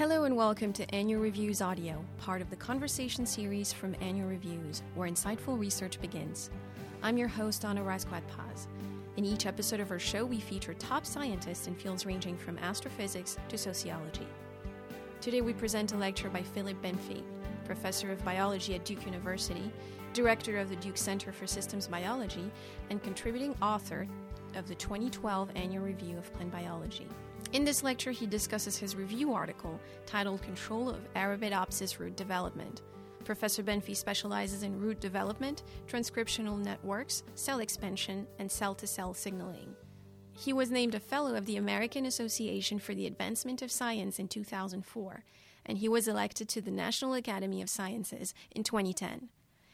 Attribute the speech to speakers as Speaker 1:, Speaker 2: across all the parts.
Speaker 1: Hello and welcome to Annual Reviews Audio, part of the conversation series from Annual Reviews, where insightful research begins. I'm your host, Anna Rasquat Paz. In each episode of our show, we feature top scientists in fields ranging from astrophysics to sociology. Today, we present a lecture by Philip Benfey, professor of biology at Duke University, director of the Duke Center for Systems Biology, and contributing author of the 2012 Annual Review of Plant Biology. In this lecture, he discusses his review article titled Control of Arabidopsis Root Development. Professor Benfey specializes in root development, transcriptional networks, cell expansion, and cell to cell signaling. He was named a Fellow of the American Association for the Advancement of Science in 2004, and he was elected to the National Academy of Sciences in 2010.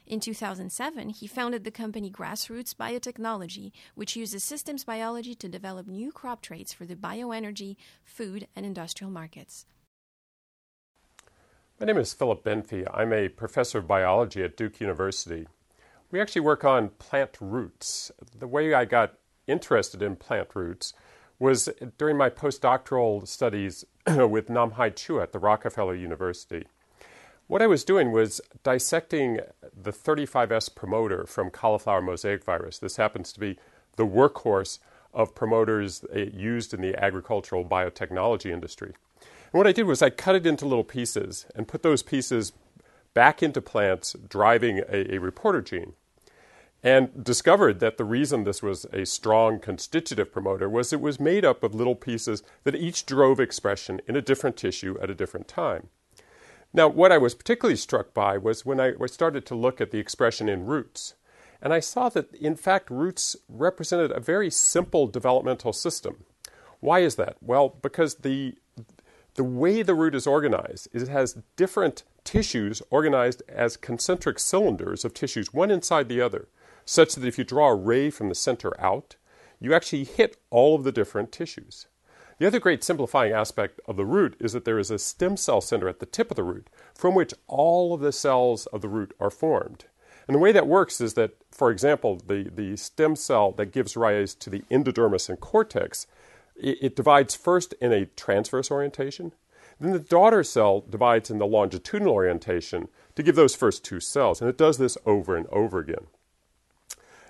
Speaker 1: In 2007, he founded the company Grassroots Biotechnology, which uses systems biology to develop new crop traits for the bioenergy, food, and industrial markets.
Speaker 2: My name is Philip Benfey. I'm a professor of biology at Duke University. We actually work on plant roots. The way I got interested in plant roots was during my postdoctoral studies with Nam-Hai Chua at the Rockefeller University. What I was doing was dissecting the 35S promoter from cauliflower mosaic virus. This happens to be the workhorse of promoters eh, used in the agricultural biotechnology industry. And what I did was I cut it into little pieces and put those pieces back into plants driving a, a reporter gene. And discovered that the reason this was a strong constitutive promoter was it was made up of little pieces that each drove expression in a different tissue at a different time. Now, what I was particularly struck by was when I started to look at the expression in roots. And I saw that, in fact, roots represented a very simple developmental system. Why is that? Well, because the, the way the root is organized is it has different tissues organized as concentric cylinders of tissues, one inside the other, such that if you draw a ray from the center out, you actually hit all of the different tissues. The other great simplifying aspect of the root is that there is a stem cell center at the tip of the root from which all of the cells of the root are formed. And the way that works is that, for example, the, the stem cell that gives rise to the endodermis and cortex, it, it divides first in a transverse orientation. Then the daughter cell divides in the longitudinal orientation to give those first two cells. And it does this over and over again.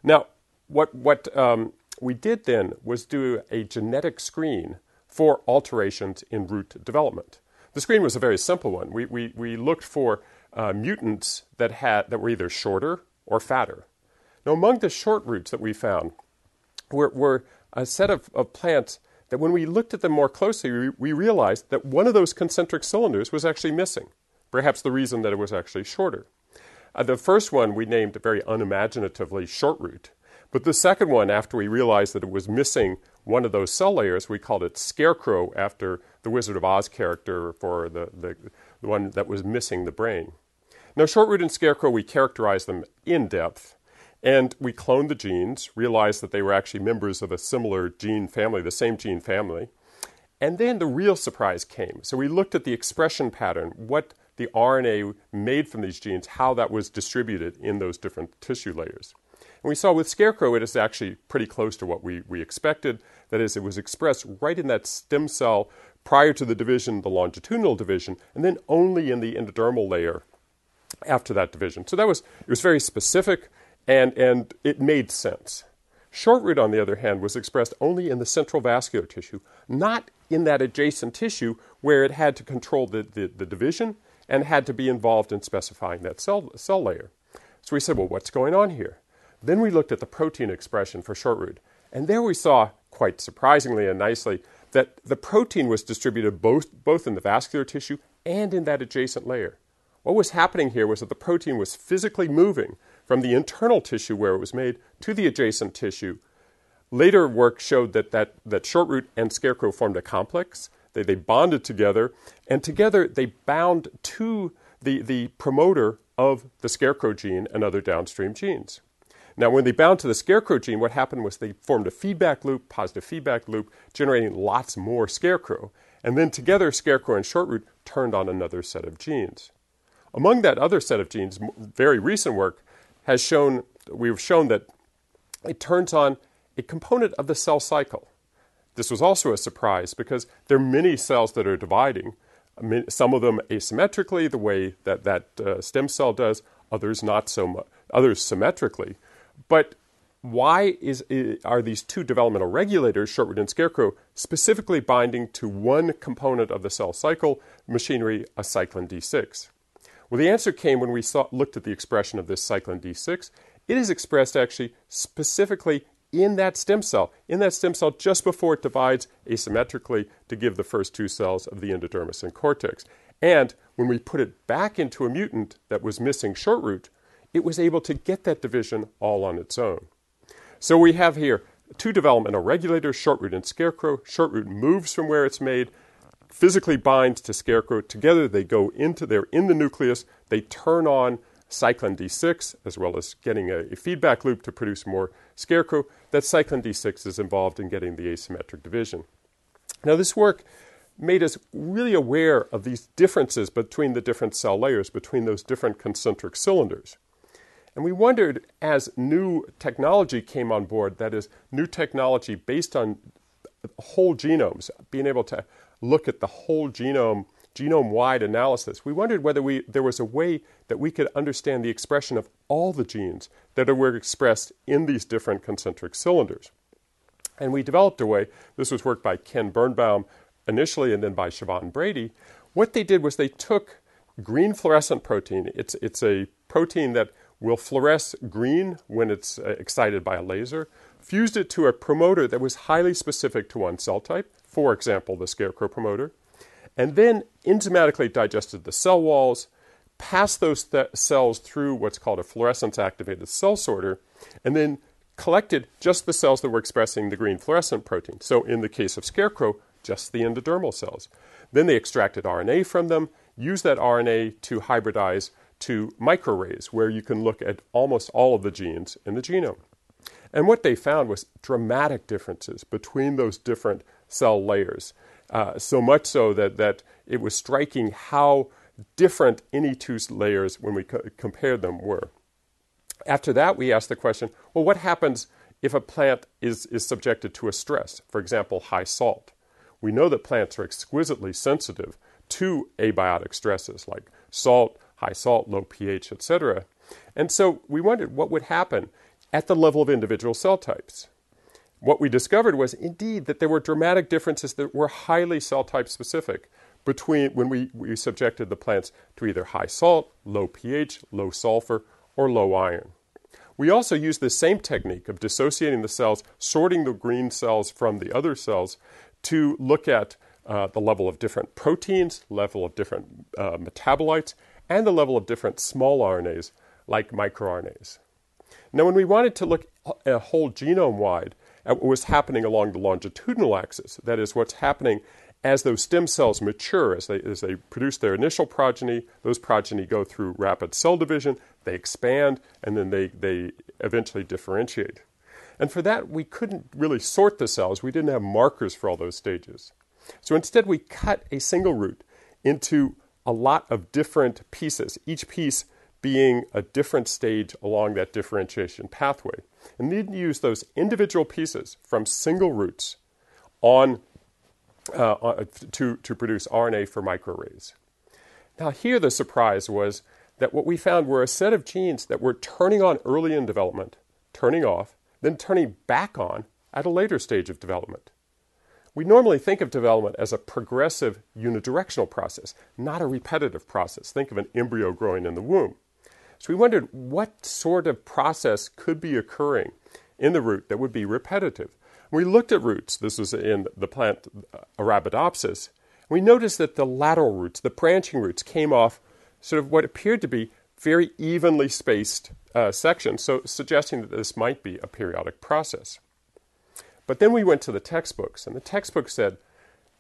Speaker 2: Now, what, what um, we did then was do a genetic screen for alterations in root development. The screen was a very simple one. We, we, we looked for uh, mutants that, had, that were either shorter or fatter. Now, among the short roots that we found were, were a set of, of plants that when we looked at them more closely, we, we realized that one of those concentric cylinders was actually missing, perhaps the reason that it was actually shorter. Uh, the first one we named very unimaginatively short root, but the second one, after we realized that it was missing one of those cell layers, we called it Scarecrow after the Wizard of Oz character for the, the, the one that was missing the brain. Now, Shortroot and Scarecrow, we characterized them in depth, and we cloned the genes, realized that they were actually members of a similar gene family, the same gene family. And then the real surprise came. So we looked at the expression pattern, what the RNA made from these genes, how that was distributed in those different tissue layers. And we saw with Scarecrow, it is actually pretty close to what we, we expected. That is, it was expressed right in that stem cell prior to the division, the longitudinal division, and then only in the endodermal layer after that division. So that was, it was very specific and, and it made sense. Short root, on the other hand, was expressed only in the central vascular tissue, not in that adjacent tissue where it had to control the, the, the division and had to be involved in specifying that cell, cell layer. So we said, well, what's going on here? Then we looked at the protein expression for short root, and there we saw, quite surprisingly and nicely, that the protein was distributed both, both in the vascular tissue and in that adjacent layer. What was happening here was that the protein was physically moving from the internal tissue where it was made to the adjacent tissue. Later work showed that, that, that short root and scarecrow formed a complex. They, they bonded together, and together they bound to the, the promoter of the scarecrow gene and other downstream genes. Now, when they bound to the scarecrow gene, what happened was they formed a feedback loop, positive feedback loop, generating lots more scarecrow. And then together, scarecrow and shortroot turned on another set of genes. Among that other set of genes, very recent work has shown, we've shown that it turns on a component of the cell cycle. This was also a surprise because there are many cells that are dividing some of them asymmetrically, the way that that uh, stem cell does, others not so much, others symmetrically. But why is, are these two developmental regulators, shortroot and scarecrow, specifically binding to one component of the cell cycle machinery, a cyclin D6? Well, the answer came when we saw, looked at the expression of this cyclin D6. It is expressed actually specifically in that stem cell, in that stem cell just before it divides asymmetrically to give the first two cells of the endodermis and cortex. And when we put it back into a mutant that was missing shortroot, it was able to get that division all on its own. So we have here two developmental regulators, shortroot and scarecrow. Shortroot moves from where it's made, physically binds to scarecrow. Together they go into, they're in the nucleus, they turn on cyclin D6, as well as getting a, a, feedback loop to produce more scarecrow. That cyclin D6 is involved in getting the asymmetric division. Now, this work made us really aware of these differences between the different cell layers, between those different concentric cylinders. And we wondered as new technology came on board, that is, new technology based on whole genomes, being able to look at the whole genome genome wide analysis, we wondered whether we, there was a way that we could understand the expression of all the genes that were expressed in these different concentric cylinders. And we developed a way, this was work by Ken Birnbaum initially and then by Siobhan Brady. What they did was they took green fluorescent protein, it's, it's a protein that will fluoresce green when it's uh, excited by a laser, fused it to a promoter that was highly specific to one cell type, for example, the scarecrow promoter and then enzymatically digested the cell walls, passed those th- cells through what's called a fluorescence activated cell sorter, and then collected just the cells that were expressing the green fluorescent protein. So, in the case of scarecrow, just the endodermal cells. Then they extracted RNA from them, used that RNA to hybridize to microarrays, where you can look at almost all of the genes in the genome. And what they found was dramatic differences between those different cell layers. Uh, so much so that, that it was striking how different any two layers, when we co- compared them, were. After that, we asked the question well, what happens if a plant is, is subjected to a stress, for example, high salt? We know that plants are exquisitely sensitive to abiotic stresses like salt, high salt, low pH, etc. And so we wondered what would happen at the level of individual cell types what we discovered was indeed that there were dramatic differences that were highly cell type specific between when we, we subjected the plants to either high salt, low pH, low sulfur, or low iron. We also used the same technique of dissociating the cells, sorting the green cells from the other cells to look at uh, the level of different proteins, level of different uh, metabolites, and the level of different small RNAs like microRNAs. Now, when we wanted to look a whole genome wide, at what was happening along the longitudinal axis. That is, what's happening as those stem cells mature, as they, as they produce their initial progeny, those progeny go through rapid cell division, they expand, and then they, they eventually differentiate. And for that, we couldn't really sort the cells. We didn't have markers for all those stages. So instead, we cut a single root into a lot of different pieces, each piece being a different stage along that differentiation pathway and then use those individual pieces from single roots on, uh, uh to, to produce RNA for microarrays. Now, here the surprise was that what we found were a set of genes that were turning on early in development, turning off, then turning back on at a later stage of development. We normally think of development as a progressive unidirectional process, not a repetitive process. Think of an embryo growing in the womb. So we wondered what sort of process could be occurring in the root that would be repetitive. We looked at roots, this was in the plant uh, Arabidopsis, we noticed that the lateral roots, the branching roots, came off sort of what appeared to be very evenly spaced uh, sections, so suggesting that this might be a periodic process. But then we went to the textbooks, and the textbook said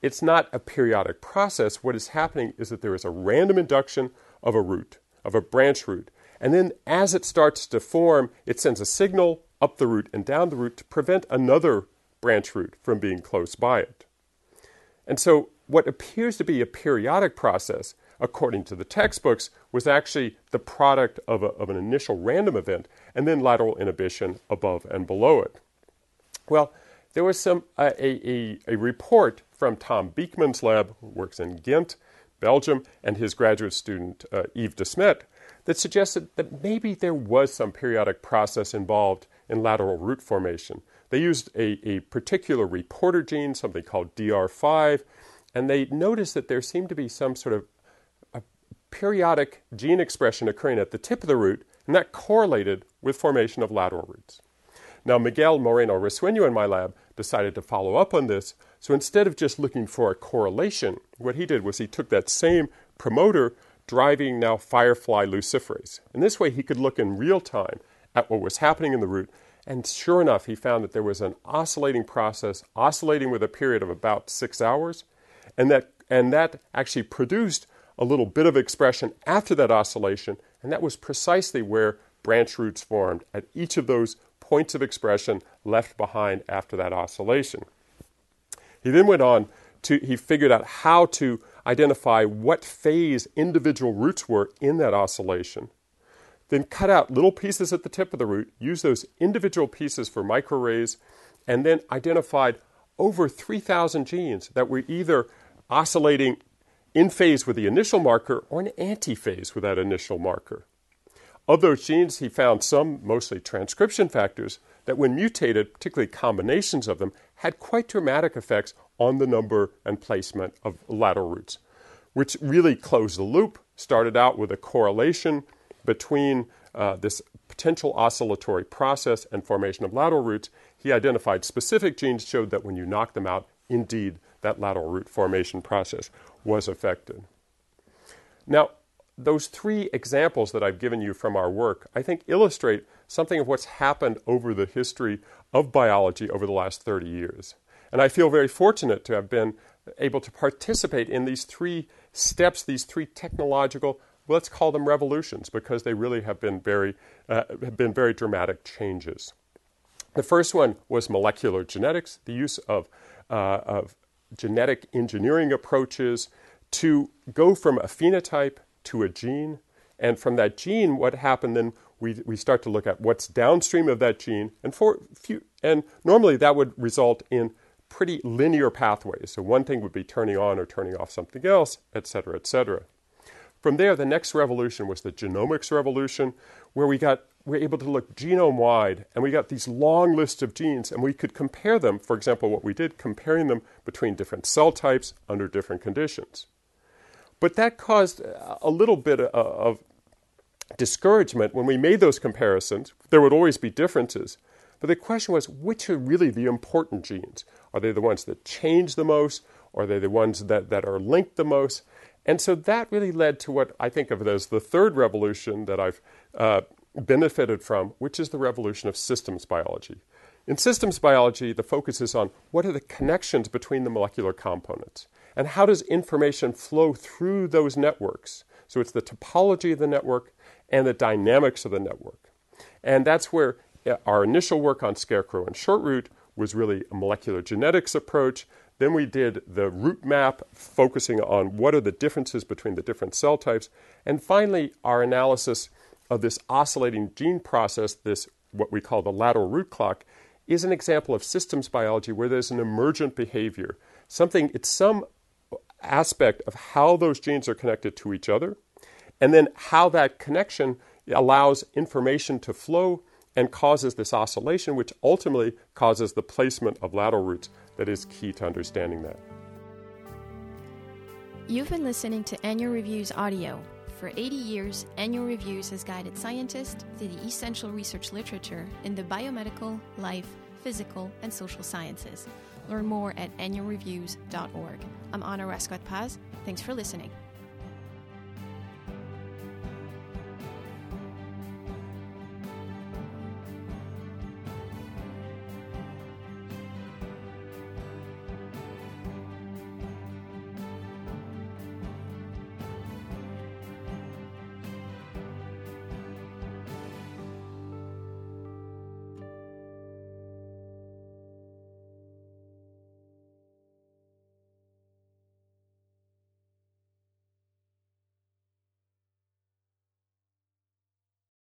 Speaker 2: it's not a periodic process. What is happening is that there is a random induction of a root, of a branch root, and then as it starts to form, it sends a signal up the root and down the root to prevent another branch root from being close by it. And so, what appears to be a periodic process, according to the textbooks, was actually the product of, a, of an initial random event and then lateral inhibition above and below it. Well, there was some uh, a, a, a report from Tom Beeckman's lab, who works in Ghent, Belgium, and his graduate student, uh, Ive De Smet, that suggested that maybe there was some periodic process involved in lateral root formation. They used a, a particular reporter gene, something called DR5, and they noticed that there seemed to be some sort of periodic gene expression occurring at the tip of the root, and that correlated with formation of lateral roots. Now, Miguel Moreno Risueño in my lab decided to follow up on this. So instead of just looking for a correlation, what he did was he took that same promoter driving now firefly luciferase. And this way he could look in real time at what was happening in the root. And sure enough, he found that there was an oscillating process, oscillating with a period of about six hours. And that, and that actually produced a little bit of expression after that oscillation. And that was precisely where branch roots formed at each of those points of expression left behind after that oscillation. He then went on to, he figured out how to identify what phase individual roots were in that oscillation. Then cut out little pieces at the tip of the root, use those individual pieces for microarrays, and then identified over 3,000 genes that were either oscillating in phase with the initial marker or in antiphase with that initial marker. Of those genes, he found some, mostly transcription factors, that when mutated, particularly combinations of them, had quite dramatic effects on the number and placement of lateral roots, which really closed the loop, started out with a correlation between uh, this potential oscillatory process and formation of lateral roots. He identified specific genes, showed that when you knock them out, indeed, that lateral root formation process was affected. Now, those three examples that I've given you from our work, I think, illustrate something of what's happened over the history of biology over the last 30 years. And I feel very fortunate to have been able to participate in these three steps, these three technological, let's call them revolutions, because they really have been very, uh, have been very dramatic changes. The first one was molecular genetics, the use of, uh, of genetic engineering approaches to go from a phenotype to a gene. And from that gene, what happened then, we, we start to look at what's downstream of that gene. And, for few, and normally that would result in pretty linear pathways. So one thing would be turning on or turning off something else, et cetera, et cetera. From there, the next revolution was the genomics revolution, where we got we were able to look genome wide and we got these long lists of genes and we could compare them. For example, what we did, comparing them between different cell types under different conditions. But that caused a little bit of discouragement when we made those comparisons. There would always be differences. But the question was which are really the important genes? Are they the ones that change the most? Are they the ones that, that are linked the most? And so that really led to what I think of as the third revolution that I've uh, benefited from, which is the revolution of systems biology. In systems biology, the focus is on what are the connections between the molecular components. And how does information flow through those networks? So it's the topology of the network and the dynamics of the network. And that's where our initial work on Scarecrow and Shortroot was really a molecular genetics approach. Then we did the root map, focusing on what are the differences between the different cell types. And finally, our analysis of this oscillating gene process, this what we call the lateral root clock, is an example of systems biology where there's an emergent behavior. Something, it's some aspect of how those genes are connected to each other, and then how that connection allows information to flow and causes this oscillation, which ultimately causes the placement of lateral roots that is key to understanding that.
Speaker 1: You've been listening to Annual Reviews Audio. For 80 years, Annual Reviews has guided scientists through the essential research literature in the biomedical, life, physical, and social sciences. Learn more at annualreviews.org. I'm Anna Rascouët-Paz. Thanks for listening.